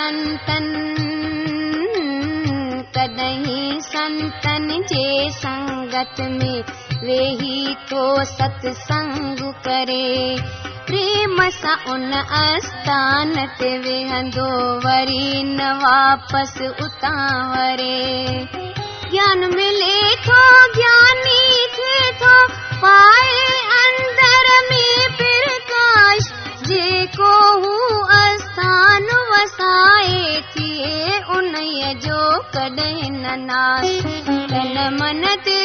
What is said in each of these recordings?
سنتن ڪڏهن سنتن جي سنگت ۾ ويهي ٿو ستسنگ ڪري. پريم سان ان آسٿان تي ويهندو وري نه واپس اتان وري گيان ملي ٿو گياني ٿئي ٿو پائي اندر ۾ پرڪاش جيڪو هو آسٿان وسائي ٿئي ان جو ڪڏهن نه ناس تن من تي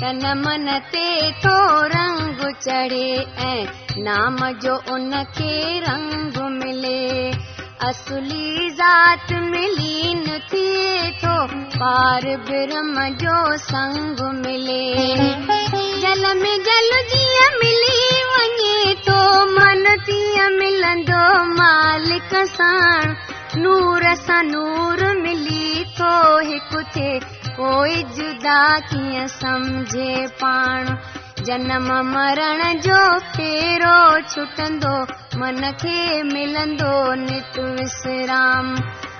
تن من تي ٿو رنگ چڙهي ۽ نام جو ان کي رنگ اصلي ذات ملي نه ٿئي ٿو پار برهم جو سنگ ملي. جل ۾ جل جيئن ملي وڃي ٿو من تيئن ملندو مالڪ سان. نور سان نور ملي ٿو هڪ ٿئي پوءِ جدا ڪيئن سمجهي پاڻ जनम मरण जो फेरो छुटंदो, मन खे मिलंदो नित विश्राम।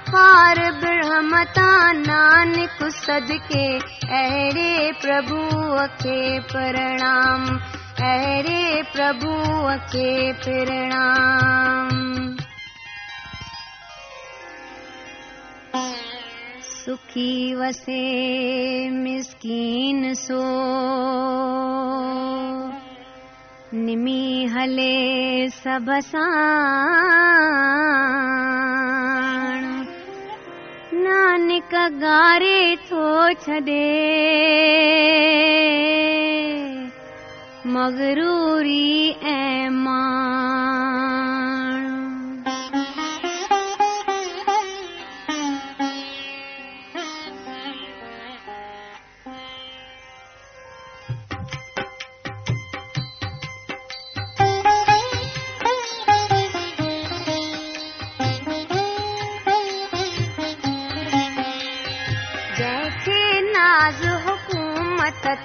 पार ब्रह्म तां नानक सदके अहिड़े प्रभुअ खे प्रणाम। अहिड़े प्रभुअ खे प्रणाम। सुखी वसे मिसकीन सो। نمي هلي سڀ ساڻ. نانڪ گاري ٿو ڇڏي. مگروري ۽ ماڻ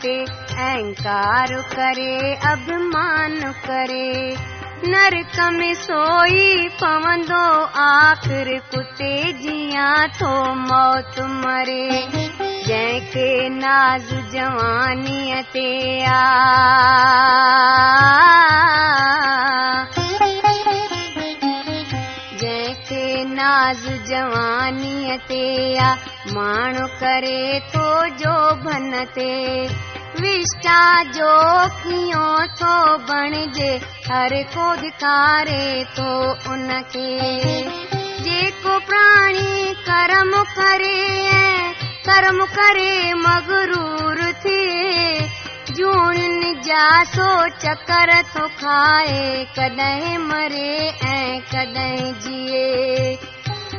تي اهنڪار ڪري اڀمان ڪري. نرڪ ۾ سوئي پوندو آخر ڪتي جيان ٿو موت مري. جنهن کي ناز جوانيءَ تي آ. جنهن کي ناز جوانيءَ تي آ ماڻهو ڪري ٿو جو ڀن تي وشٽا جو ڪيئن ٿو بڻجي هر ڪو ڌڪاري ٿو ان کي. جيڪو پراڻي ڪرم ڪري ڪرم ڪري مگرور ٿئي جوڻن جا سو چڪر ٿو کائي ڪڏهن مري ۽ ڪڏهن جئي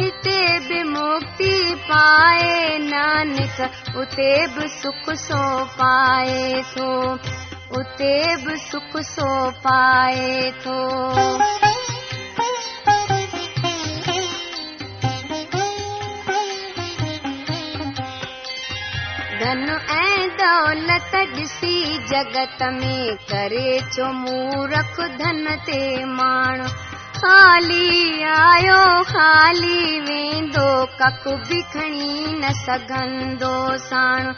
هتي به مڪتي پائي نانڪ اتي به سک سو پائي ٿو. اتي به سک سو پائي ٿو. ڌن ۽ دولت ڏسي جگت ۾ ڪري ڇو مورک ڌن تي ماڻ خالي آيو خالي ويندو ڪک به کڻي نه سگهندو ساڻ.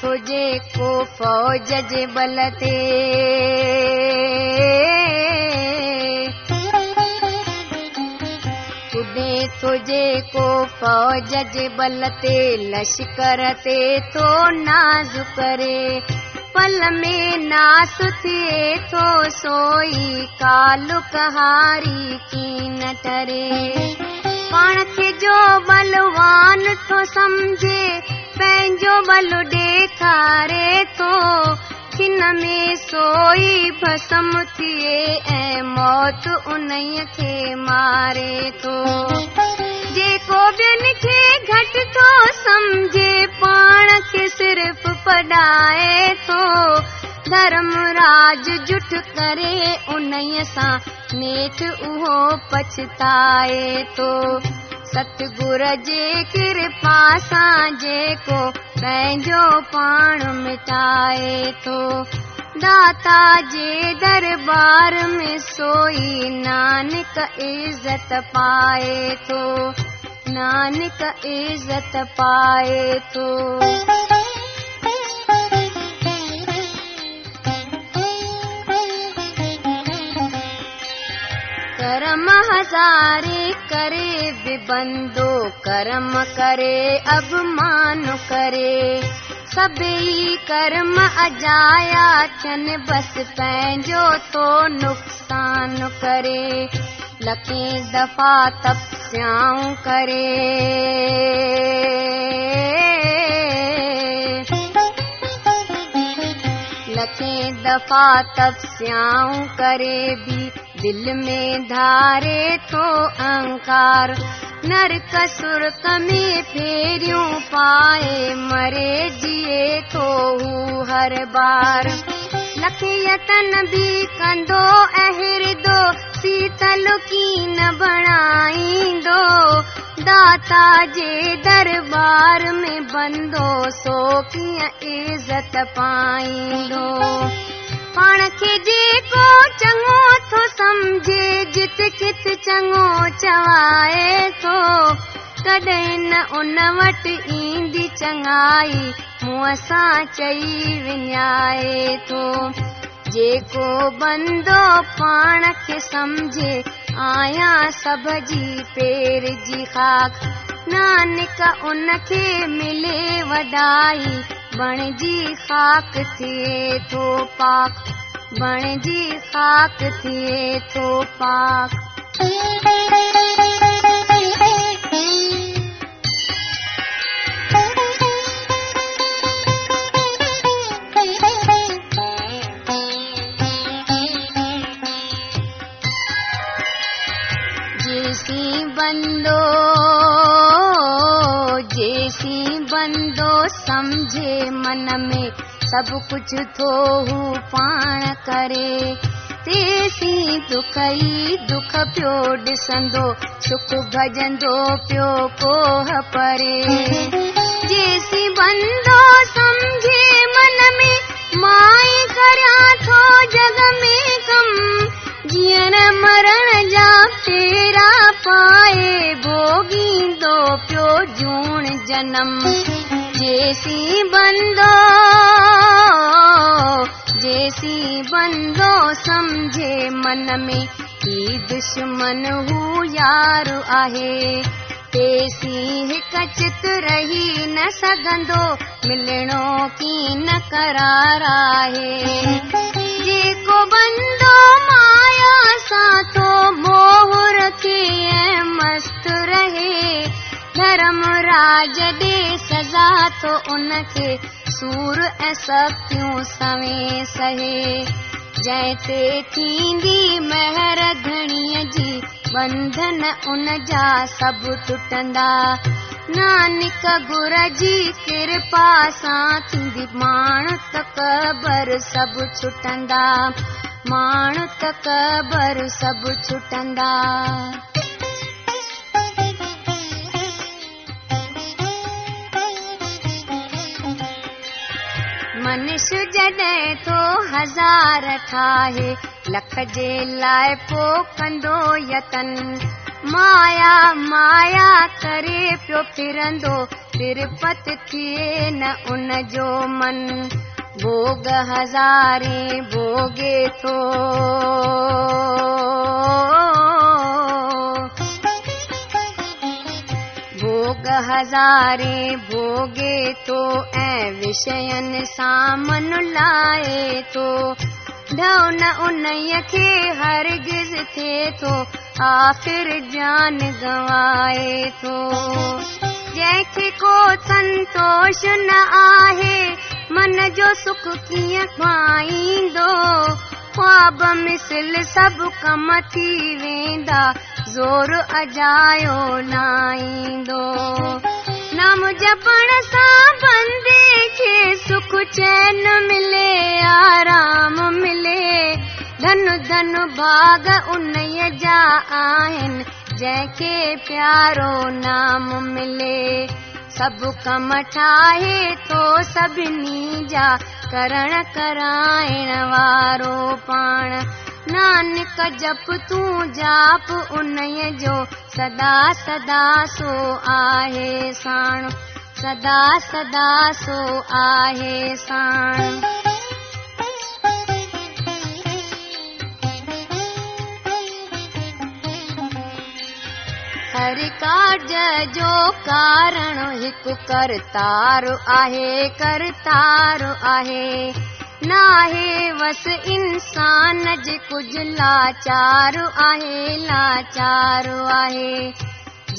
ٿو جيڪو فوج جي بل تي. پڄي ٿو جيڪو فوج جي بل تي لشڪر تي ٿو ناز ڪري پل ۾ ناس ٿئي ٿو سوئي کي جو بلوان ٿو سمجهي پنهنجو بل ڏيکاري ٿو ۾ سوئي ڀسم ٿئي ۽ موت ان کي ماري ٿو جيڪو ٻين کي گهٽ ٿو سمجهي پاڻ کي صرف پڙهائي ٿو ڌرم راج جٺ ڪري ان سان نيٺ اهو پڇتائي ٿو ستگرو جي ڪرپا سان جيڪو پنهنجو پاڻ مٽائي ٿو داتا جي درٻار ۾ سوئي نانڪ عزت پائي ٿو نانڪ عزت پائي ڪرم هزاري ڪري به بندو ڪرم ڪري اڀمان ڪري سڀئي ڪرم اجايا ٿين بس پنهنجو ٿو نقصان ڪري. لکي دفعا تپسيائون ڪري. لکي دفعا تپسيائون ڪري به دل ۾ ڌاري ٿو سرڪ ۾ فيريون پائي مري جئي ٿو هر بار. لکي يتن به ڪندو اهردو شيتل ڪين بڻائيندو داتا جي درٻار ۾ بندو سو ڪيئن عزت پائيندو پاڻ کي جيڪو چڱو ٿو سمجهي جت ڪت چڱو چوائي ٿو. ڪڏهن نه ان وٽ ايندي چڱائي منهن سان چئي وڃائي ٿو. جيڪو بندو پاڻ کي سمجهي آيا سڀ جي پير جي کاڪ. نانڪ ان کي ملي وڏائي بڻجي کاڪ ٿئي ٿو پاڪ. بڻجي کاڪ ٿئي ٿو پاڪ سمجهي من ۾ سڀ ڪجهه ٿو هو پاڻ ڪري. تيسي دک ئي دک پيو ڏسندو سک ڀجندو پيو ڪوه پري. جيسي بندو سمجهي من ۾ مائي ڪريان ٿو جڳ ۾ ڪم. جيئڻ مرڻ جا ڦيرا پائي ڀوگيندو پيو جوڻ جنم जेसी बंदो जेसी बंदो सम्झे मन में ही दुश्मन हू यार आहे। तेसी हिकु चित रही न सघंदो मिलणो की न करार आहे। जेको बंदो माया सां थो मोह रखे ऐं मस्त रहे ڌرم راج ڏي سزا ٿو ان کي سور ۽ سختيون سوي سهي؟ جنهن تي ٿيندي مهر گهڻيءَ جي بنڌن ان جا سڀ ٽٽندا. نانڪ گر جي ڪرپا سان ٿيندي ماڻهو ته ڪبر سڀ ڇٽندا. ماڻهو ته ڪبر سڀ ڇٽندا منشيه جڏهن ٿو هزار ٺاهي لک جي لاءِ پوءِ ڪندو يتن. مايا مايا ڪري پيو ڦرندو. ترپت ٿئي نه ان جو من. ڀوڳ هزاري ڀوڳي ٿو هزاري ڀوڳي ٿو ۽ وشين سان من لاءِ ٿو گوائي ٿو جنهن کي ڪو سنتوش نه آهي من جو سک ڪيئن پائيندو کواب مسل سڀ ڪم ٿي ويندا زور اجايو لائيندو نام جپڻ سان بندي کي سک چين ملي آرام ملي. ڌن ڌن ڀاڳ ان جا آهن جنهن کي پيارو نام ملي. سڀ ڪم ٺاهي ٿو سڀني جا ڪرڻ ڪرائڻ وارو پاڻ نانڪ جپ تون جاپ ان جو سدا سدا سو آهي سدا سدا سو آهي ساڻ. هر ڪارج جو ڪارڻ هڪ ڪرتار آهي ڪرتار آهي ناهي وس انسان جي ڪجهه لاچار آهي لاچار آهي.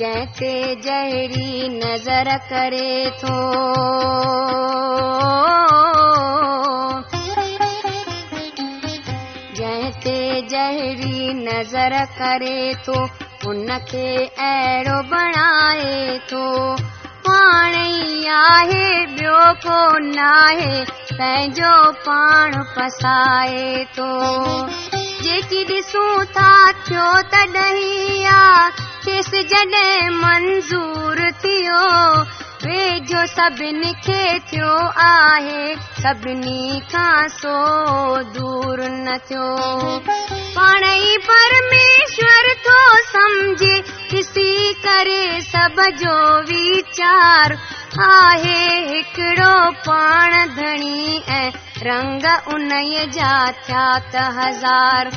جنهن تي جهڙي نظر ڪري ٿو. جنهن تي جهڙي نظر ڪري ٿو ان کي اهڙو بڻائي ٿو پاڻ ئي آهي ٻيو ڪو ناهي. پنهنجو پاڻ پسائي ٿو جيڪي ڏسون ٿا ٿيو تڏهن آهي کيس جڏهن منظور ٿيو سڀني کي ٿيو آهي سڀني کان سو دور نه پاڻ ئي پرميشور ٿو سمجهي ڏسي ڪري سڀ جو ويچار آهي. هڪڙو پاڻ ڌڻي ۽ رنگ ان جا ٿيا ته هزار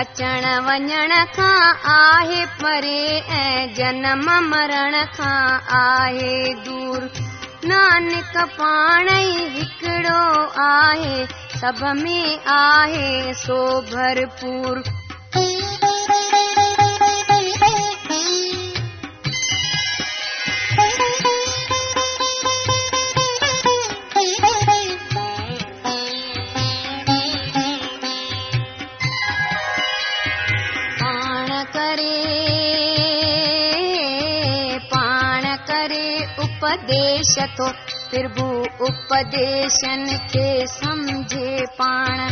اچڻ وڃڻ کان آهي پري ۽ جنم مرڻ کان آهي دور. نانڪ پاڻ ئي هڪڙو آهي سڀ ۾ آهي سو ڀرپور اپديش ٿو پرڀو اپديشن کي سمجهي پاڻ.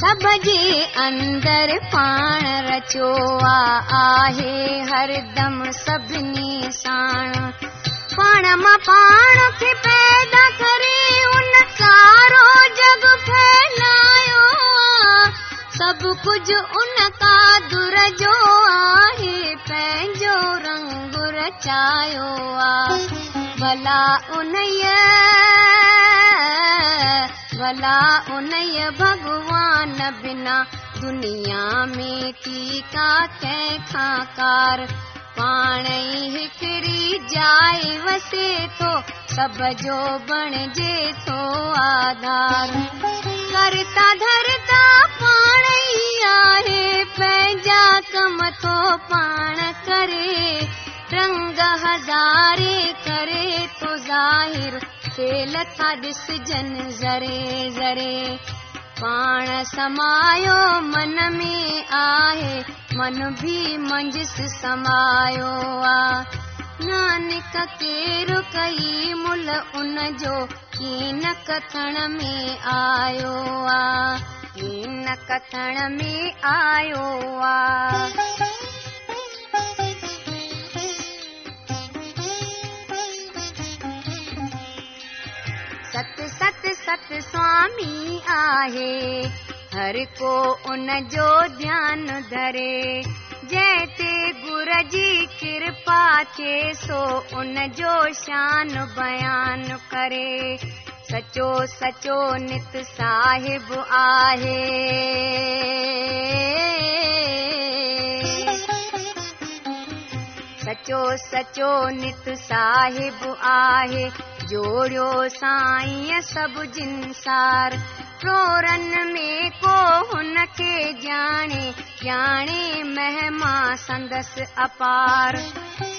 سڀ جي اندر پاڻ رچو آهي هردم سڀني ساڻ. پاڻ مان پاڻ کي پيدا ڪري ان سارو جڳ فيلايو. سڀ ڪجهه ان ڪا در جو آهي پنهنجو رنگ رچايو آهي ڀلا ان ڀلا ان ڀڳوان بنا دنيا ۾ ڪار؟ پاڻ ئي هڪڙي جاءِ وسي ٿو سڀ جو بڻجي ٿو آڌار. ڪرتا ڌرتا پاڻ ئي آهي پنهنجا ڪم ٿو پاڻ ڪري رنگ هزاري ڪري ٿو ظاهر کيل ٿا ڏسجن زري زري. پاڻ سمايو من ۾ آهي من به منجهس سمايو آهي. نانڪ ڪير ڪئي مل ان جو ڪين ڪٿڻ ۾ آيو آهي. ڪين ڪٿڻ ۾ آيو آهي स्वामी आहे। हर को उन जो ध्यान धरे। जंहिं ते गुर जी कृपा थिए सो उन जो शान बयान करे। सचो सचो नित साहिब आहे। सचो सचो नित साहिब आहे جوڙيو سائين سڀ جنسار پرورن ۾ ڪو هن کي ڄاڻي ڄاڻي مهما سندس اپار.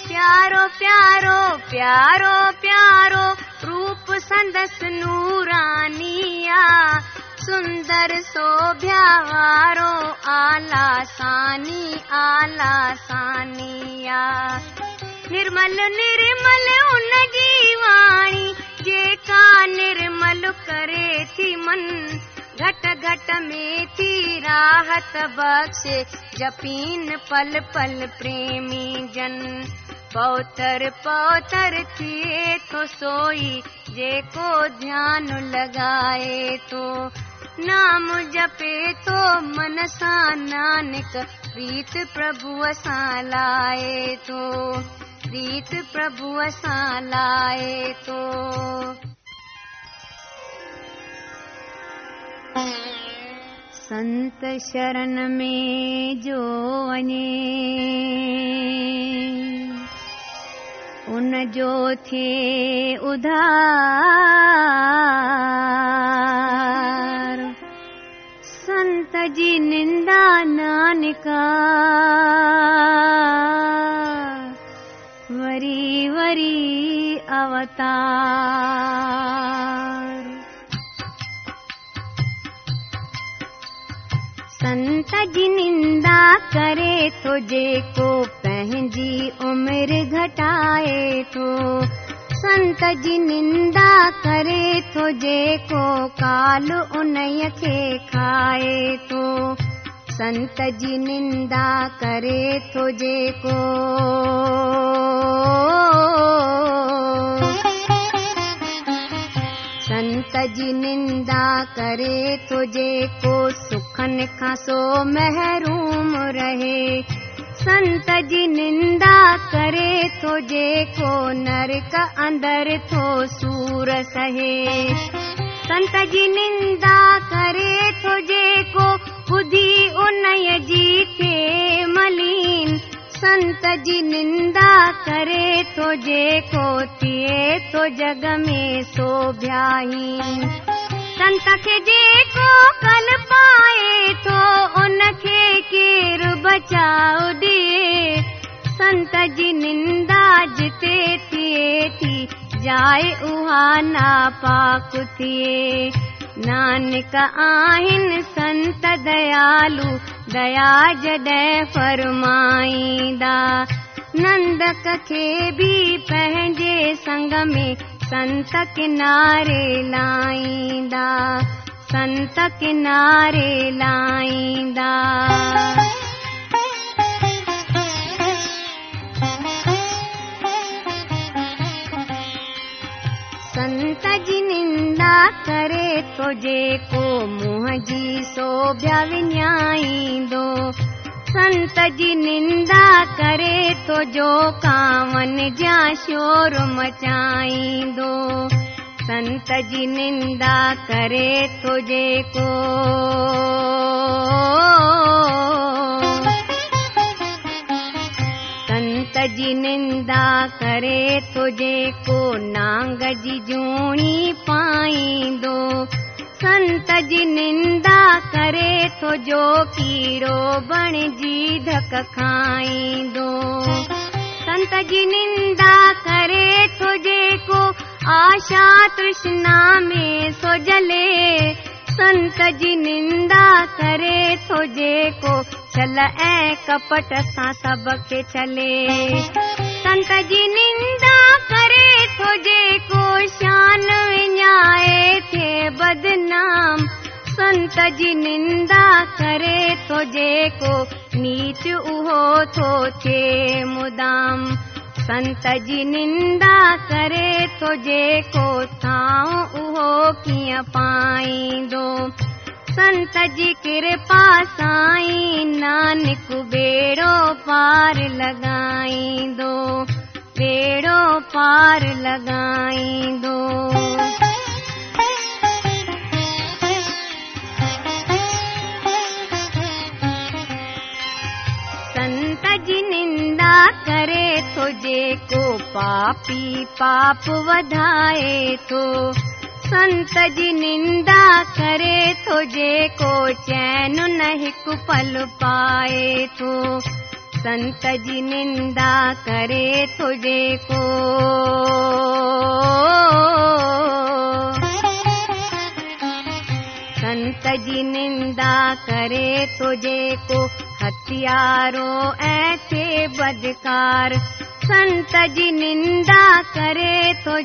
پيارو پيارو پيارو پيارو روپ سندس نورانيا. سندر سندر شوڀيا وارو اعليٰ ساني اعليٰ سانيا निर्मल निर्मल उन जी वाणी जेका निर्मल करे थी मन। घट घट में थी राहत बख्शे जपीन पल पल प्रेमी जन। पौतर पौतर थिए थो सोई जेको ध्यान थो नाम जपे मन सां नानक प्रीत प्रभुअ सां लाए थो پريت پرڀوءَ سان لاءِ ٿو سنت شرڻ ۾ جو وڃي ان جو ٿئي اڌار. سنت جي نندا نانڪا وري اوتار سنت جي نندا ڪري ٿو جيڪو پنهنجي عمر گهٽائي ٿو سنت جي نندا ڪري ٿو جيڪو ڪال ان کي کائي ٿو سنت جي نندا ڪري ٿو جيڪو جي نندا ڪري ٿو جيڪو سکن کان سو محروم رهي. سنت جي نندا ڪري ٿو جيڪو نرڪ اندر ٿو سور سهي. سنت جي نندا ڪري ٿو جيڪو ٻڌي ان جي ٿئي ملين سنت جي نندا ڪري ٿو جيڪو ٿئي ٿو جڳ ۾ سوڀياهي سنت کي جيڪو ڪل پائي ٿو ان کي ڪير بچاءُ ڏئي سنت جي نندا جتي ٿئي ٿي جائي اها ناپاڪ ٿئي. نانڪ آهن سنت ديال दया जॾहिं फरमाईंदा। नंदक खे बि पंहिंजे संग में संत किनारे लाईंदा। संत किनारे लाईंदा سنت جي نندا ڪري ٿو جيڪو منهن جي سوڀيا وڃائيندو. سنت جي نندا ڪري ٿو جو ڪاون جا شور مچائيندو. سنت جي نندا ڪري ٿو جيڪو نندا ڪري ٿو جيڪو نانگ جي جوڻي پائيندو. سنت جي نندا ڪري ٿو جو ڪيڙو بڻجي ڌڪ کائيندو. سنت جي نندا ڪري ٿو جيڪو آشا ترشڻا ۾ سو جلي سنت جي نندا ڪري ٿو جيڪو ڇل ۽ ڪپٽ سان سبڪي ڇلي سنت جي نندا ڪري ٿو جيڪو شان وڃائي ٿئي بدنام. سنت جي نندا ڪري ٿو جيڪو نيچ اهو ٿو ٿئي مدام संत जी निंदा करे थो जेको थां उहो कीअं पाईंदो। संत जी कृपा साईं, नानक बेड़ो पार लॻाईंदो बेड़ो पार लॻाईंदो संत जी निंदा करे ٿو جيڪو پاپي پاپ وڌائي ٿو سنت جي نندا ڪري ٿو جيڪو چين نه هڪ پل پائي ٿو سنت جي نندا ڪري ٿو جيڪو سنت جي نندا ڪري ٿو جيڪو هٿيارو ۽ ٿئي بدڪار. سنت جي نندا ڪري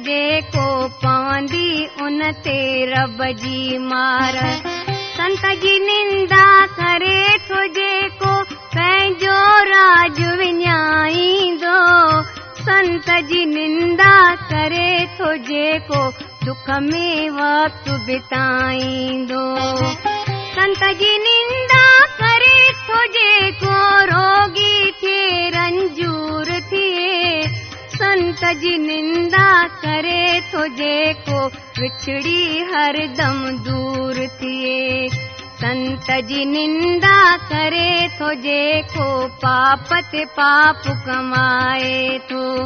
جيڪو پوندي ان تي رب جي مار. سنت جي نندا ڪري جيڪو پنهنجو راج وڃائيندو سنت جي نندا ڪري ٿو جيڪو دک ۾ وقت بتائيندو. سنت جي मुझे को रोगी थे रंजूर थे संत जी निंदा करे तुझे को बिछड़ी हर दम दूर थिए संत जी निंदा करे तुझे को पाप ते पाप कमाए तो।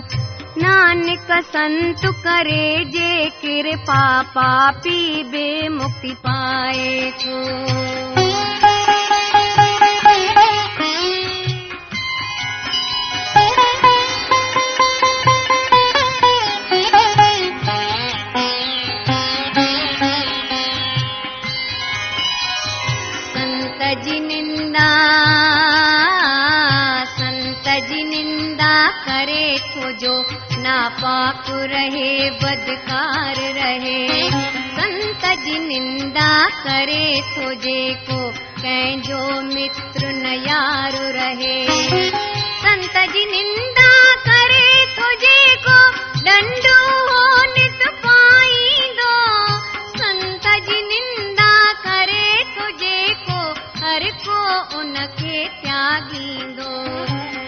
नानक संत करे जे कृपा, पापी बेमुक्ति पाए तो। नापाक रहे, बदकार रहे। संत जी निंदा करे थो जेको कंहिंजो मित्र न यार रहे। संत जी निंदा करे नित संत जी निंदा करे थो जेको हर को उनखे त्यागींदो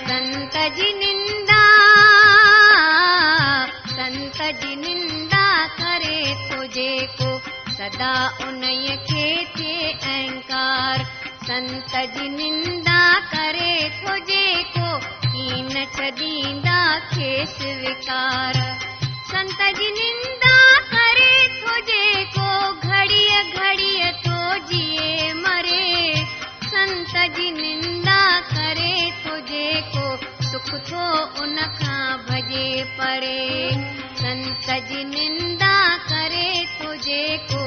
संत जी निंदा سدا انهيءَ کي ٿئي اهنڪار. سنت جي نندا ڪري ٿو جيڪو ڪين ڇڏيندا کيس وڪار. سنت جي نندا ڪري ٿو جيڪو گهڙيءَ گهڙيءَ ٿو جئي مري. سنت جي نندا ڪري ٿو جيڪو سک ٿو ان کان ڀڄي پري سنت جي نندا ڪري ٿو جيڪو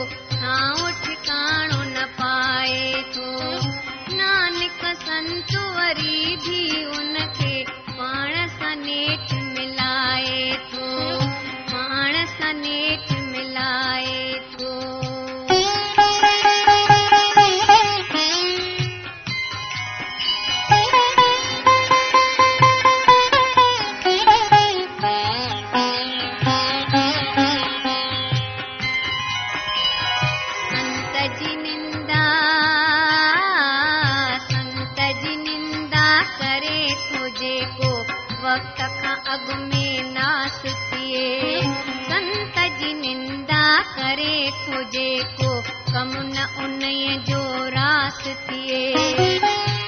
نه پائي ٿو نانڪ سنت وري به ان کي پاڻ سان نيٺ ملائي ٿو پاڻ سان نيٺ ملائي ٿو ناس ٿئي سنت جي نندا ڪري ٿو جيڪو ڪم نه ان جو راس ٿئي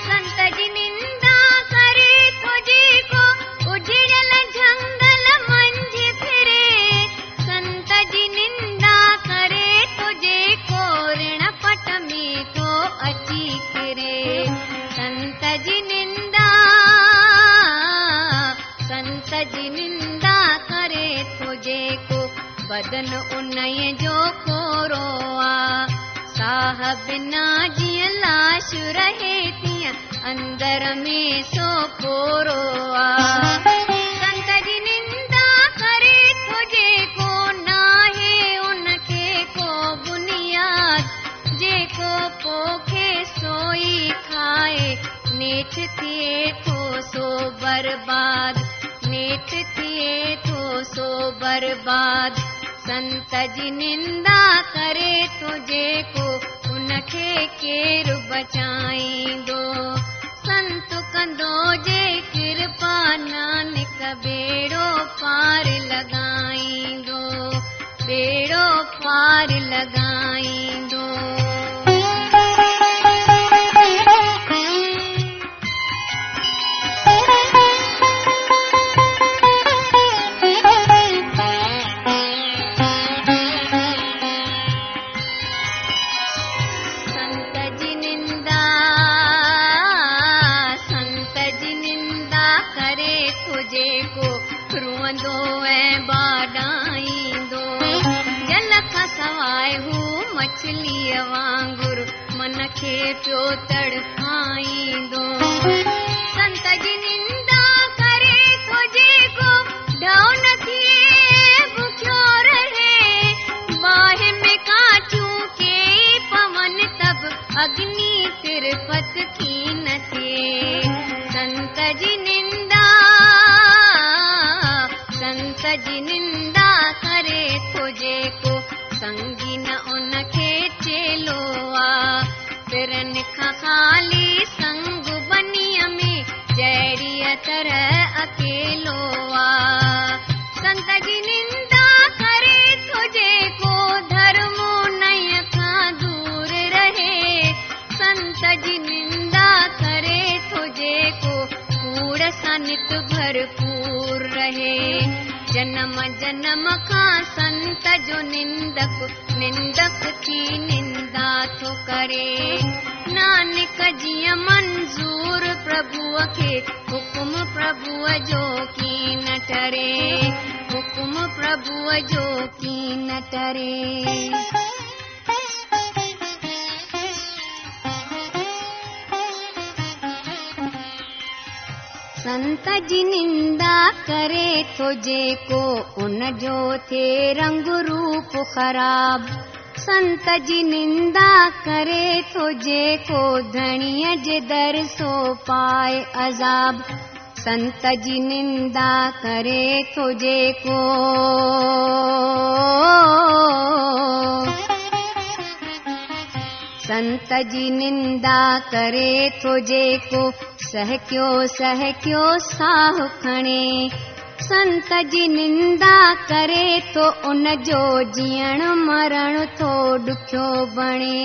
بدن ان جو ڪورو آ. ساهه بنا جيئن لاش رهي تيئن اندر ۾ سو ڪورو آ. سنت جي نندا ڪري ٿو جيڪو ناهي ان کي ڪو بنياد جيڪو پوکي سوئي کائي. نيٺ ٿئي ٿو سو برباد نيٺ ٿئي ٿو سو برباد سنت جي نندا ڪري جيڪو ان کي ڪير بچائيندو سنت ڪندو جي ڪرپا نانڪ ٻيڙو پار لڳائيندو پار لڳائيندو جيڪو رئندو ۽ باڏائيندو جل کان سواءِ هو مڇليءَ وانگر من کي پيو تڙپائيندو سنت جي نندا ڪري ٿو جيڪو ڍو نه ٿئي ڪي اگني ترپت ٿي نه ٿئي. سنت جي ख़ाली संग बनीअ में जहिड़ीअ तरह अकेलो आ। संत जी निंदा करे नय खां दूर रहे। संत जी निंदा करे भरपूर रहे जनम जनम खां संत जो निंदक निंदक थी निंदा थो करे। नानक जीअं मंज़ूर प्रभुअ खे हुकुम प्रभुअ जो की न टरे। हुकुम प्रभुअ जो की न टरे سنت جي نندا ڪري ٿو جيڪو ان جو ٿئي رنگ روپ خراب. سنت جي نندا ڪري ٿو جيڪو ڌڻيءَ جي در سو پائي عذاب. سنت جي نندا ڪري ٿو جيڪو سنت جي نندا ڪري ٿو جيڪو سهڪيو سهڪيو ساهه کڻي؟ سنت جي نندا ڪري ٿو ان جو جيئڻ مرڻ ٿو ڏکيو بڻي.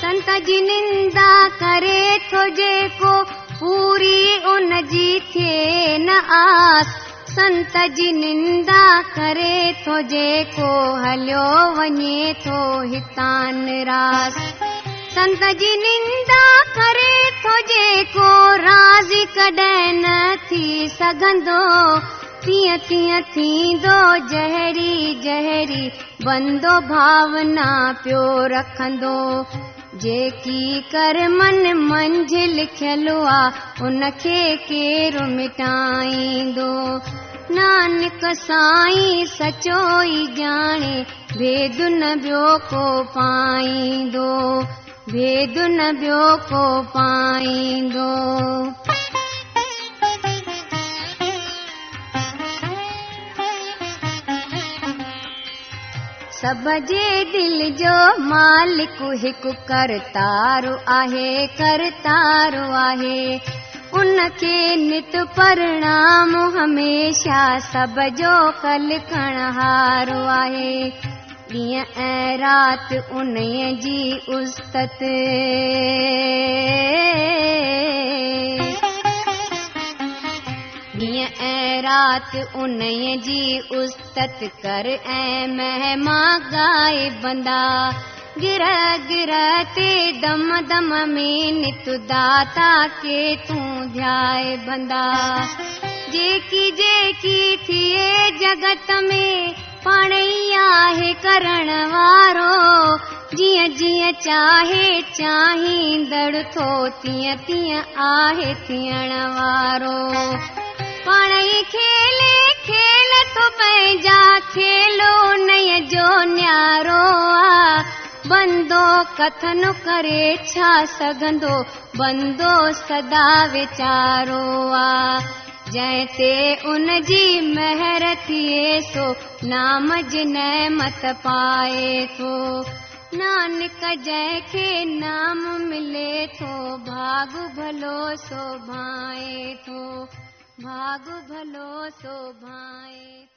سنت جي نندا ڪري ٿو جيڪو پوري ان جي ٿئي نه آس. سنت جي نندا ڪري ٿو جيڪو هليو وڃي ٿو هتان نراس سنت جي نندا ڪري ٿو جيڪو راضي ڪڏهن نه ٿي سگهندو. تيئن تيئن ٿيندو جهڙي جهڙي بندو ڀاونا پيو رکندو. جيڪي ڪر من منجهه لکيل آهي ان کي ڪير مٽائيندو؟ نانڪ سائين سچو ئي ڄاڻي ڀيد نه ٻيو ڪو پائيندو को पाईंदो। सभ जे दिल जो मालिक हिकु करतारो आहे करतारो आहे। उनखे नित परिणाम हमेशा सभ जो कल कणहारो आहे ڏينهن ۽ رات ان جي استت. ۽ رات ان جي استت ڪر ۽ مهما ڳائي بندا گر گر تي دم دم ۾ نت داتا ڪي تون ڌيائي بندا. جيڪي جيڪي ٿئي جگت ۾ پاڻ ئي آهي ڪرڻ وارو. جيئن جيئن چاهي چاهيندڙ ٿو تيئن تيئن آهي ٿيڻ وارو. پاڻ ئي کيلي کيل ٿو پنهنجا کيلو ني جو نيارو آ بندو ڪٿن ڪري ڇا سگهندو؟ بندو سدا ويچارو آ. جنهن تي ان جي مهر ٿئي سو نام جي نهمت پائي ٿو نانڪ جنهن کي نام ملي ٿو ڀاڳ ڀلو سو ڀائي ٿو. ڀاڳ ڀلو سو ڀائي ٿو